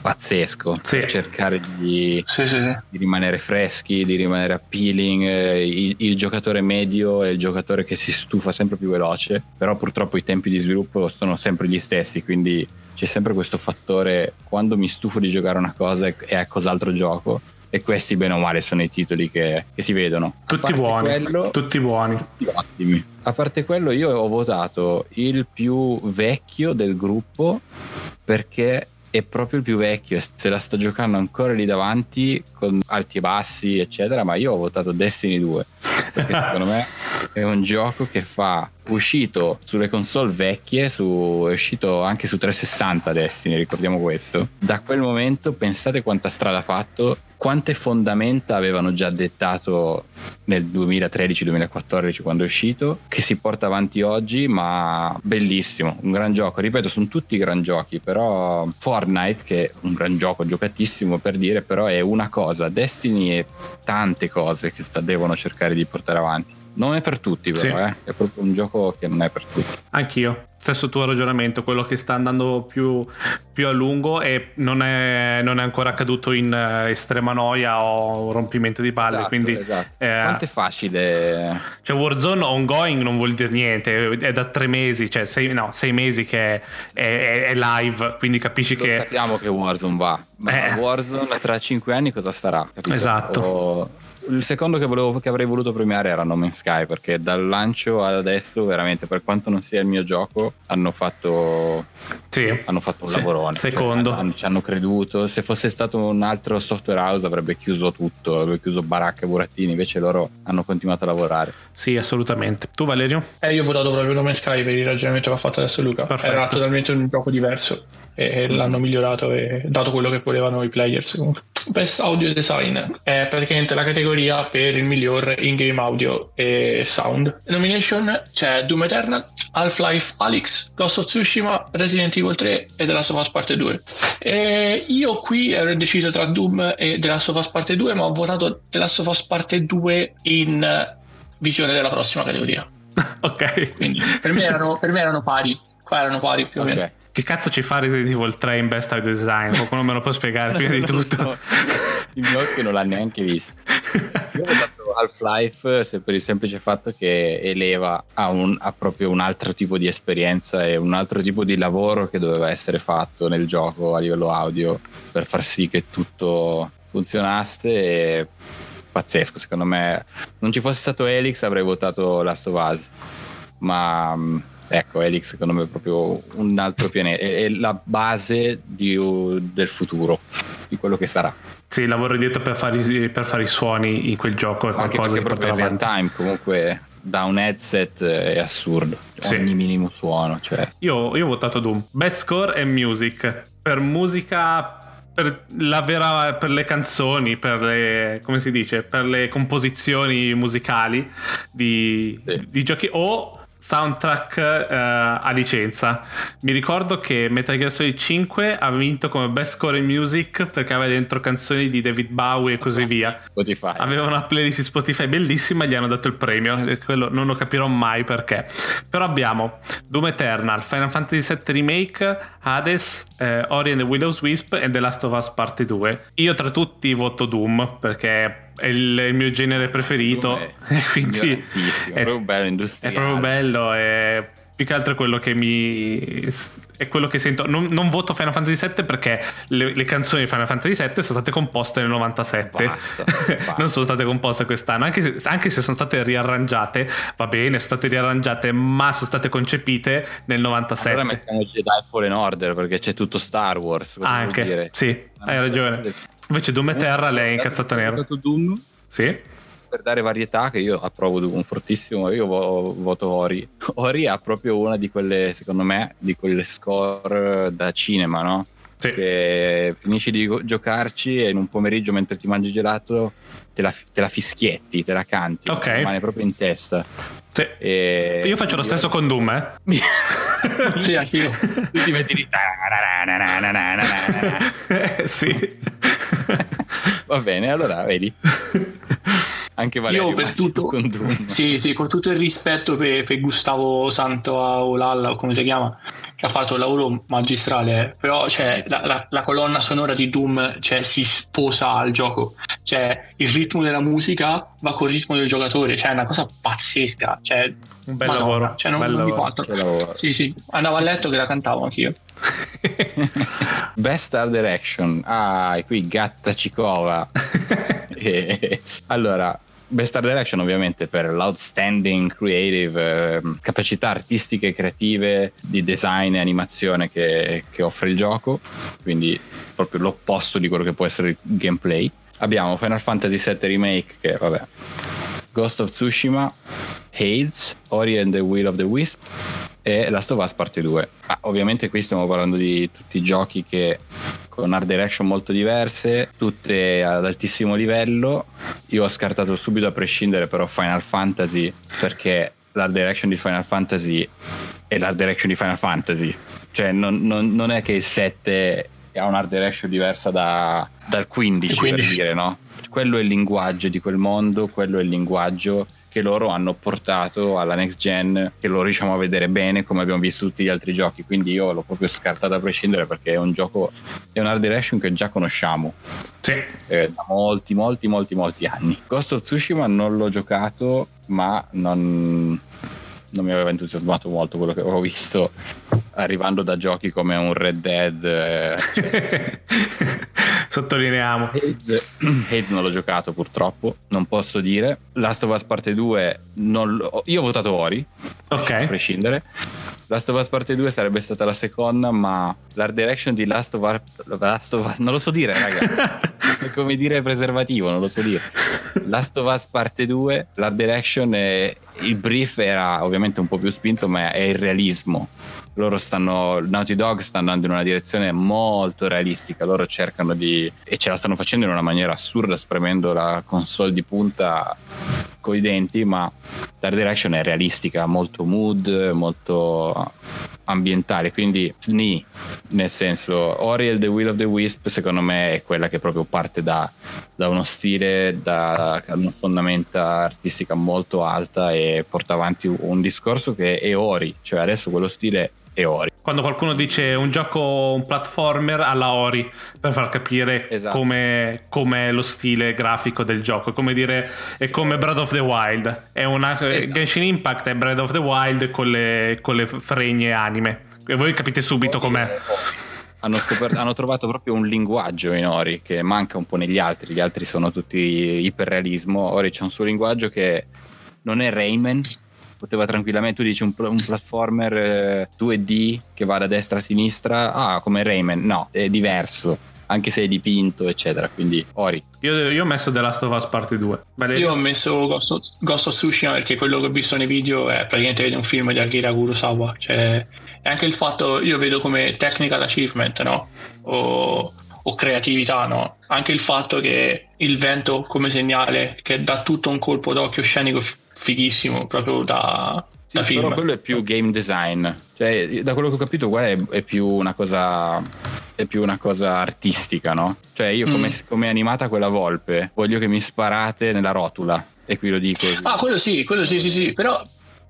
pazzesco Sì. per cercare di Sì, sì, sì. di rimanere freschi, di rimanere appealing. eh, Il, il giocatore medio è il giocatore che si stufa sempre più veloce, però purtroppo i tempi di sviluppo sono sempre gli stessi, quindi c'è sempre questo fattore quando mi stufo di giocare una cosa e a cos'altro gioco. E questi bene o male sono i titoli che, che si vedono. Tutti buoni. quello- Tutti buoni. tutti ottimi. A parte quello, io ho votato il più vecchio del gruppo perché è proprio il più vecchio se la sta giocando ancora lì davanti con alti e bassi, eccetera. Ma io ho votato Destiny 2 perché secondo me è un gioco che fa uscito sulle console vecchie, su, è uscito anche su 360 Destiny, ricordiamo questo. Da quel momento pensate quanta strada ha fatto, quante fondamenta avevano già dettato nel 2013-2014 quando è uscito, che si porta avanti oggi, ma bellissimo, un gran gioco. Ripeto, sono tutti gran giochi, però Fortnite, che è un gran gioco, giocatissimo per dire, però è una cosa, Destiny è tante cose che sta- devono cercare di portare avanti. Non è per tutti, però, Sì. eh. è proprio un gioco che non è per tutti. Anch'io. Stesso tuo ragionamento, quello che sta andando più, più a lungo e non è, non è ancora accaduto in eh, estrema noia o rompimento di palle. Esatto, quindi esatto. eh, Quanto è facile Cioè Warzone ongoing non vuol dire niente, è da tre mesi, cioè sei, no, sei mesi che è, è- è live, quindi capisci Lo che... sappiamo che Warzone va, ma Eh. Warzone tra 5 anni cosa sarà? capito? Esatto. O- Il secondo che, volevo, che avrei voluto premiare era No Man's Sky perché dal lancio ad adesso veramente per quanto non sia il mio gioco hanno fatto, Sì, hanno fatto un Sì, lavorone secondo. Cioè, hanno- ci hanno creduto se fosse stato un altro software house avrebbe chiuso tutto avrebbe chiuso baracca e burattini invece loro hanno continuato a lavorare sì, assolutamente. Tu Valerio? Eh, io ho votato proprio No Man's Sky per il ragionamento che ha fatto adesso Luca. Perfetto. Era totalmente un gioco diverso e l'hanno migliorato e dato quello che volevano i players comunque. Best Audio Design è praticamente la categoria per il miglior in-game audio e sound. Nomination c'è Doom Eternal, Half-Life Alyx, Ghost of Tsushima, Resident Evil 3 e The Last of Us Parte 2. E io qui ero indeciso tra Doom e The Last of Us Parte 2, ma ho votato The Last of Us Parte 2 in visione della prossima categoria. ok. Quindi per me erano, per me erano pari. Qua erano pari più o meno. Ok. Che cazzo ci fa Resident Evil 3 in Best Audio Design? Qualcuno me lo può spiegare prima di tutto? il mio occhio non l'ha neanche visto Io ho votato Half-Life se per il semplice fatto che eleva a, un- a proprio un altro tipo di esperienza e un altro tipo di lavoro che doveva essere fatto nel gioco a livello audio per far sì che tutto funzionasse. E pazzesco, secondo me. Non ci fosse stato Helix avrei votato Last of Us, ma mh, ecco, Helix secondo me è proprio un altro pianeta, è, è la base di- del futuro, di quello che sarà. sì, lavoro dietro per fare, i, per fare i suoni in quel gioco è qualcosa proprio portare in real avanti. time comunque da un headset è assurdo Sì. ogni minimo suono cioè Io, io ho votato Doom. Best score e music. Per musica, per la vera, per le canzoni, per le, come si dice, per le composizioni musicali di, Sì. di giochi o soundtrack eh, a licenza. Mi ricordo che Metal Gear Solid 5 ha vinto come best score in music perché aveva dentro canzoni di David Bowie e così via. Spotify Aveva una playlist Spotify bellissima, gli hanno dato il premio. e Quello non lo capirò mai perché. Però abbiamo Doom Eternal, Final Fantasy VII Remake, Hades, eh, Ori and the Willow's Wisp e The Last of Us Part 2. Io tra tutti voto Doom perché è il, il mio genere preferito. È quindi migliorantissimo, è proprio bello, È industriale. proprio bello. E più che altro è quello che mi. È quello che sento. Non, non voto Final Fantasy VII perché le, le canzoni di Final Fantasy VII sono state composte nel 97. Basta, basta. non sono state composte quest'anno. Anche se, anche se sono state riarrangiate, va bene, sono state riarrangiate, ma sono state concepite nel 97. allora mettiamo Jedi Fallen Order perché c'è tutto Star Wars anche, dire? sì, hai ragione. Invece Doom Eternal è incazzato Ho nero. votato Doom Sì. per dare varietà che io approvo Doom fortissimo io vo- voto Ori Ori ha proprio una di quelle secondo me di quelle score da cinema no? Sì. che finisci di giocarci e in un pomeriggio mentre ti mangi gelato te la, te la fischietti, te la canti, Ok. rimane proprio in testa. Sì. E- Io faccio lo stesso con Doom, eh. Sì, anch'io. tu ti metti lì. Eh, sì. Va bene, allora vedi. Anche Valerio Io per tutto, con Doom. sì, sì, con tutto il rispetto per, per Gustavo Santo Olalla o come si chiama, ha fatto un lavoro magistrale, però cioè, la, la- la colonna sonora di Doom cioè, si sposa al gioco, cioè il ritmo della musica va col ritmo del giocatore, cioè è una cosa pazzesca, cioè, Un bel Madonna, lavoro. cioè, non, bel non lavoro. lavoro. Sì, sì, andavo a letto che la cantavo anch'io. Best Art Direction. Ah, e qui Gatta Cicova. E- allora, Best Art Direction ovviamente per l'outstanding creative, ehm, capacità artistiche e creative di design e animazione che, che offre il gioco, quindi proprio l'opposto di quello che può essere il gameplay. Abbiamo Final Fantasy VII Remake che vabbè, Ghost of Tsushima, Hades, Ori and the Will of the Wisp e Last of Us Parte 2. Ah, ovviamente qui stiamo parlando di tutti i giochi che con art direction molto diverse, tutte ad altissimo livello. Io ho scartato subito a prescindere però Final Fantasy perché l'art direction di Final Fantasy è l'art direction di Final Fantasy. Cioè non, non- non è che il 7 ha un'art direction diversa da- dal 15, Il 15. per dire, no? Quello è il linguaggio di quel mondo, quello è il linguaggio che loro hanno portato alla next gen, che lo riusciamo a vedere bene come abbiamo visto tutti gli altri giochi. Quindi io l'ho proprio scartato a prescindere perché è un gioco, è un art direction che già conosciamo Sì. eh, da molti, molti, molti, molti anni. Ghost of Tsushima non l'ho giocato, ma non, non mi aveva entusiasmato molto quello che avevo visto arrivando da giochi come un Red Dead. eh, cioè, Sottolineiamo. Hades, Hades non l'ho giocato purtroppo, non posso dire. Last of Us Parte 2, non l'ho- io ho votato Ori, a Ok. prescindere. Last of Us Parte 2 sarebbe stata la seconda, ma l'art direction di Last of Us, Last of Us non lo so dire, raga. Come dire preservativo, non lo so dire. Last of Us Parte 2, l'art direction e il brief era ovviamente un po' più spinto, ma è il realismo. Loro stanno, Naughty Dog sta andando in una direzione molto realistica. Loro cercano di, e ce la stanno facendo in una maniera assurda, spremendo la console di punta coi denti, ma l'art direction è realistica, molto mood, molto ambientale, quindi SNI, nel senso Ori and the Will of the Wisp secondo me è quella che proprio parte da, da uno stile, da una fondamenta artistica molto alta e porta avanti un discorso che è Ori, cioè adesso quello stile è Ori. Quando qualcuno dice un gioco, un platformer alla Ori, per far capire Esatto. come lo stile grafico del gioco, è come dire, è come Breath of the Wild, è una, Esatto. Genshin Impact è Breath of the Wild con le, con le fregne anime. E voi capite subito com'è. Hanno, scoperto- hanno trovato proprio un linguaggio in Ori che manca un po' negli altri, gli altri sono tutti iperrealismo, Ori c'è un suo linguaggio che non è Rayman, poteva tranquillamente, tu dici un, un platformer eh, 2D che va da destra a sinistra, ah come Rayman, no, è diverso, anche se è dipinto eccetera, quindi Ori. Io, io ho messo The Last of Us Part 2. Vale- Io ho messo Ghost of, Ghost of Tsushima perché quello che ho visto nei video è praticamente un film di Akira Kurosawa. Cioè, e anche il fatto, io vedo come technical achievement, no? O, o creatività, no? Anche il fatto che il vento come segnale, che dà tutto un colpo d'occhio scenico fighissimo, proprio da, da Sì, film. Però quello è più game design. Cioè, da quello che ho capito, qua è, è più una cosa. È più una cosa artistica, no? Cioè, io come, Mm. come è animata quella volpe, voglio che mi sparate nella rotula. E qui lo dico. Ah, quello sì, quello sì, sì, sì, però,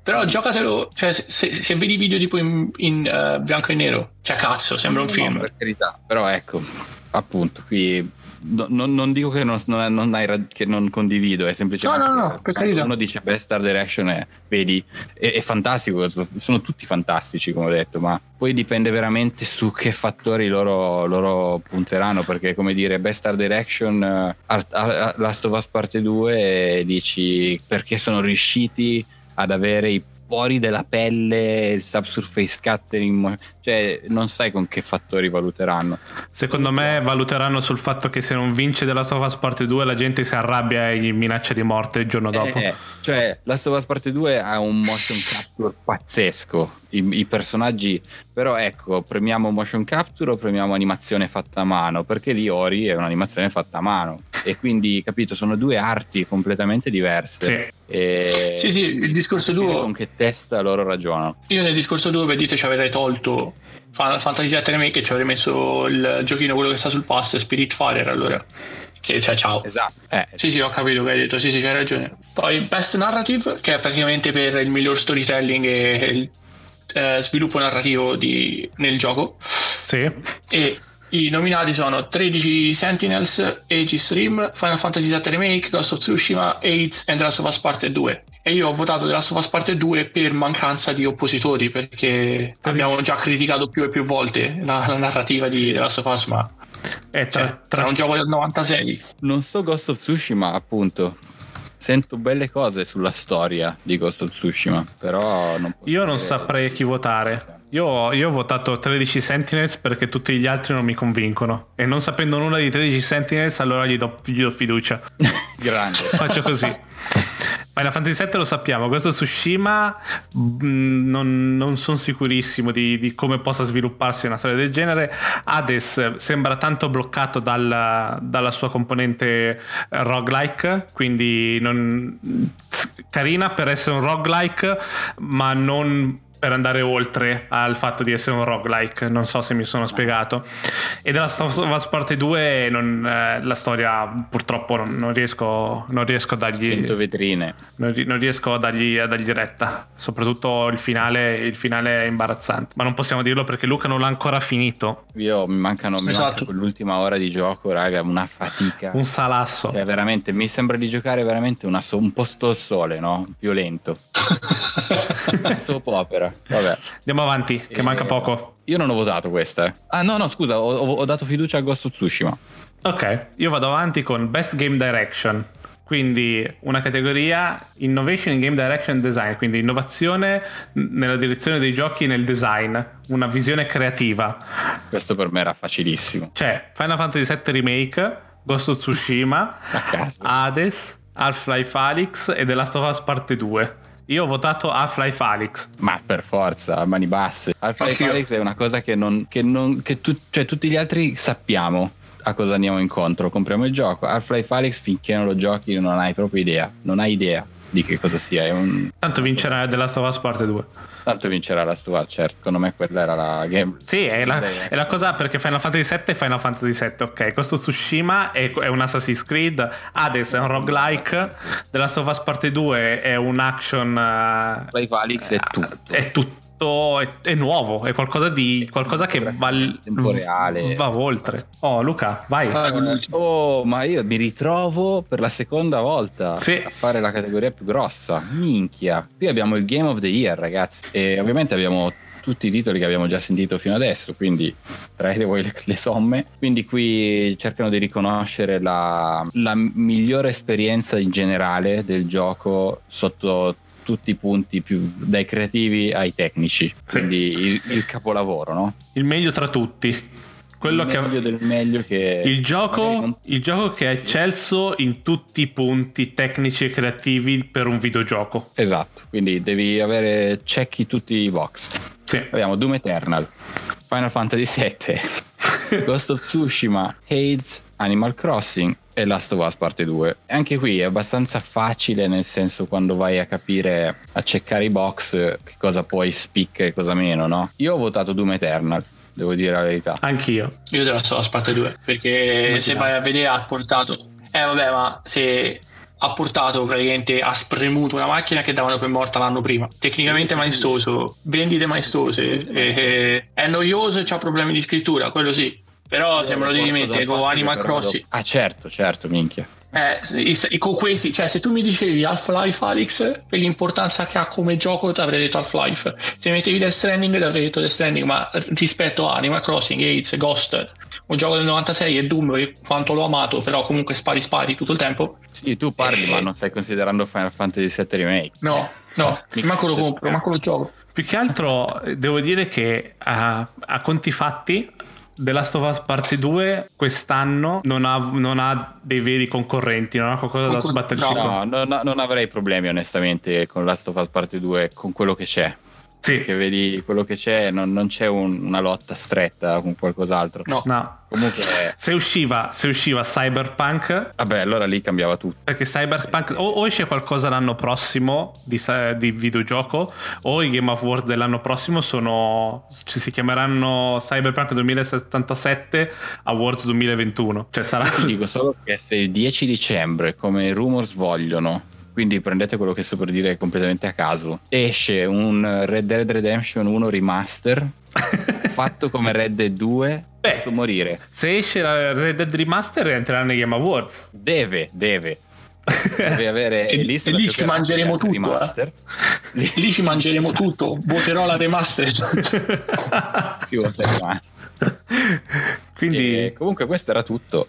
però giocatelo, cioè se, se- vedi i video tipo in, in, eh, bianco e nero, cioè cazzo, sembra un No, film. per carità. Però ecco, appunto, qui no- non, non dico che non, non- hai che non condivido, è semplicemente No, no, no, per carità. uno dice best art direction e vedi, è, è fantastico, sono tutti fantastici come ho detto, ma poi dipende veramente su che fattori loro, loro punteranno, perché come dire best art direction, eh, Art- Art- Last of Us parte 2 e dici perché sono riusciti ad avere i pori della pelle, il subsurface scattering, cioè non sai con che fattori valuteranno. Secondo me valuteranno sul fatto che se non vince of Us Part 2 la gente si arrabbia e gli minaccia di morte il giorno dopo. Eh, cioè, Last of Us Parte 2 ha un motion capture pazzesco. I, i personaggi, però, ecco, premiamo motion capture o premiamo animazione fatta a mano? Perché lì Ori è un'animazione fatta a mano. E quindi, capito, sono due arti completamente diverse. Sì. E Sì, sì, il discorso tuo, Con che testa loro ragionano. io nel discorso tuo per dite ci avrei tolto Final Fantasy VII Remake ci avrei messo il giochino quello che sta sul pass Spirit Fire allora. che cioè ciao. Esatto. Eh, Sì, sì, ho capito che hai detto, sì, sì, c'hai ragione. Poi Best Narrative, che è praticamente per il miglior storytelling e il eh, sviluppo narrativo di- nel gioco. Sì. E i nominati sono 13 Sentinels, Aegis Rim, Final Fantasy VII Remake, Ghost of Tsushima, AIDS e The Last of Us Part 2. E io ho votato The Last of Us Part 2 per mancanza di oppositori, perché abbiamo già criticato più e più volte la, la narrativa di The Last of Us, ma E tra, cioè, tra- un gioco del 96. Non so Ghost of Tsushima, appunto. Sento belle cose sulla storia di Ghost of Tsushima, però non posso io non dire- saprei chi votare. Io, io ho votato 13 Sentinels perché tutti gli altri non mi convincono. E non sapendo nulla di 13 Sentinels, allora gli do, gli do fiducia. Grande. Faccio così. Final Fantasy VII lo sappiamo, questo Tsushima mh, non, non sono sicurissimo di, di come possa svilupparsi una storia del genere. Hades sembra tanto bloccato dal- dalla sua componente roguelike, quindi non- carina per essere un roguelike, ma non per andare oltre al fatto di essere un roguelike. Non so se mi sono spiegato. E della Last Part 2 non, eh, la storia purtroppo non, non riesco, non riesco a dargli 100 vetrine. non, non riesco a dargli, a dargli retta. Soprattutto il finale, il finale è imbarazzante. Ma non possiamo dirlo perché Luca non l'ha ancora finito. Io mi mancano mi Esatto. manca quell'ultima ora di gioco, raga, una fatica. Un salasso. Cioè, veramente, mi sembra di giocare veramente una un posto al sole, no? Violento. Soap opera. Vabbè. Andiamo avanti, che Eh, manca poco. Io non ho votato questa. eh. Ah, no, no, scusa, ho, ho- dato fiducia a Ghost of Tsushima. Ok, io vado avanti con Best Game Direction. Quindi una categoria Innovation in Game Direction Design, quindi innovazione nella direzione dei giochi e nel design, una visione creativa. Questo per me era facilissimo. C'è Final Fantasy VII Remake, Ghost of Tsushima. Hades, Half-Life Alyx e The Last of Us Parte 2. Io ho votato Half-Life Alyx. Ma per forza, a mani basse. Half-Life. Alyx è una cosa che non. Che non che tu- cioè, tutti gli altri sappiamo a cosa andiamo incontro. Compriamo il gioco. Half-Life Alyx finché non lo giochi non hai proprio idea. Non hai idea di che cosa sia. È un... Tanto vincerà The Last of Us Parte 2. Tanto vincerà la sua, certo. Secondo me quella era la game. Sì, è la, è la cosa perché Final Fantasy VII è Final Fantasy VII, ok. Questo Tsushima è, è un Assassin's Creed, Hades è un roguelike, The Last of Us Parte 2 è un action... eh, Half-Life Alyx è tutto. È tutto, è, è nuovo, è qualcosa di qualcosa che va, Tempo reale. va oltre. Oh, Luca, vai. Ah, quell'ultimo. Oh, ma io mi ritrovo per la seconda volta Sì. a fare la categoria più grossa. Minchia. Qui abbiamo il Game of the Year, ragazzi. E ovviamente abbiamo tutti i titoli che abbiamo già sentito fino adesso, quindi traete voi le, le somme. Quindi qui cercano di riconoscere la, la migliore esperienza in generale del gioco sotto tutti i punti, più, dai creativi ai tecnici. Quindi il, il capolavoro, no? Il meglio tra tutti. Quello il che... meglio del meglio che... Il gioco, non- il gioco che è eccelso in tutti i punti tecnici e creativi per un videogioco. Esatto, quindi devi avere checchi tutti i box. Sì. Abbiamo Doom Eternal, Final Fantasy VII, Ghost of Tsushima, Hades, Animal Crossing e Last of Us Parte 2. E anche qui è abbastanza facile nel senso quando vai a capire, a checkare i box che cosa poi spicca e cosa meno, no? Io ho votato Doom Eternal, devo dire la verità. Anch'io. Io te la so a parte 2 perché se vai a vedere ha portato eh vabbè ma se ha portato praticamente ha spremuto una macchina che davano per morta l'anno prima. Tecnicamente maestoso vendite maestose eh, è noioso e c'ha problemi di scrittura quello sì. Però se me lo devi mettere con Animal Crossing Ah certo, certo, minchia. Eh, se- e con questi, cioè, se tu mi dicevi Half-Life Alyx per l'importanza che ha come gioco, ti avrei detto Half-Life. Se mettevi Death Stranding, ti avrei detto Death Stranding. Ma rispetto a Animal Crossing, Hades, Ghost, un gioco del 96 e Doom, quanto l'ho amato, però comunque spari spari tutto il tempo. Sì, tu parli, Eh. ma non stai considerando Final Fantasy VII Remake. No, no, manco lo compro, manco lo gioco. Più che altro eh, devo dire che a, a conti fatti The Last of Us Parte 2 quest'anno non ha, non ha dei veri concorrenti, non ha qualcosa da sbatterci no. con. No, non, non avrei problemi onestamente con Last of Us Parte 2 con quello che c'è. Sì. Che vedi quello che c'è, non, non c'è un- una lotta stretta con qualcos'altro. No. No. Comunque, Se usciva, se usciva Cyberpunk, vabbè, allora lì cambiava tutto. perché Cyberpunk o, o esce qualcosa l'anno prossimo di, di videogioco, o i Game Awards dell'anno prossimo sono. ci si chiameranno Cyberpunk 2077 Awards 2021. Cioè sarà. Ti dico solo che se il 10 dicembre, come i rumors vogliono, quindi prendete quello che sto per dire completamente a caso, esce un Red Dead Redemption 1 remaster fatto come Red Dead 2, Beh. posso morire. Se esce la Red Dead Remaster entrerà nei Game Awards. Deve, deve. Deve avere E- lista e lì ci mangeremo tutto, eh. remaster. Lì Lì ci mangeremo tutto. Voterò la remaster. si vota il remaster. Quindi. E comunque questo era tutto.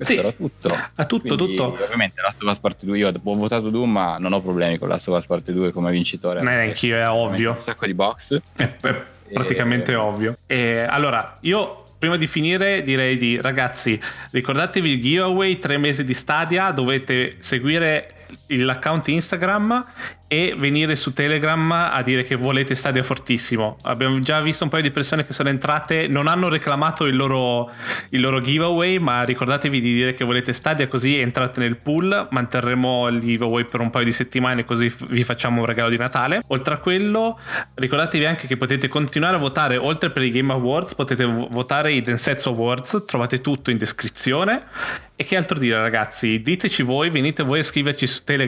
Questo Sì. era tutto. Ah, tutto, Quindi, tutto. Ovviamente Last of Us Part 2, io ho votato Doom, ma non ho problemi con Last of Us Part 2 come vincitore. Eh, anch'io, è ovvio. Un sacco di box. È, è praticamente E- ovvio. E allora, io prima di finire direi di ragazzi, ricordatevi il giveaway tre mesi di Stadia, dovete seguire l'account Instagram e venire su Telegram a dire che volete Stadia fortissimo. Abbiamo già visto un paio di persone che sono entrate, non hanno reclamato il loro, il loro giveaway, ma ricordatevi di dire che volete Stadia così entrate nel pool, manterremo il giveaway per un paio di settimane così vi facciamo un regalo di Natale. Oltre a quello, ricordatevi anche che potete continuare a votare, oltre per i Game Awards, potete vo- votare i Densets Awards, trovate tutto in descrizione. E che altro dire ragazzi? Diteci voi, venite voi a scriverci su Telegram,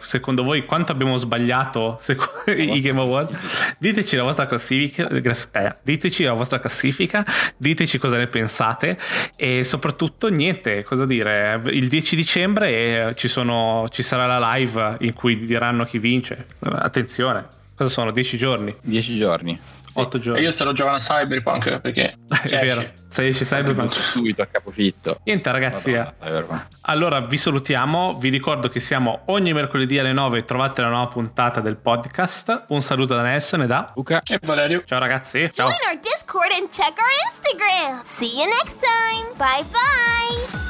secondo voi quanto abbiamo sbagliato seco- i Game Awards? Diteci la vostra classifica, eh, diteci la vostra classifica, diteci cosa ne pensate e soprattutto niente, cosa dire, il 10 dicembre eh, ci, sono, ci sarà la live in cui diranno chi vince. Attenzione, cosa sono? 10 giorni, 10 giorni. 8 E giorni. io starò giocando a Cyberpunk perché È cioè, vero, se esce Cyberpunk. Subito a capofitto. Niente ragazzi, eh. Madonna, Cyberpunk. Allora vi salutiamo, vi ricordo che siamo ogni mercoledì alle 9 trovate la nuova puntata del podcast. Un saluto da Nelson e da Luca. E Valerio. Ciao ragazzi, ciao. Join our Discord and check our Instagram. See you next time. Bye bye.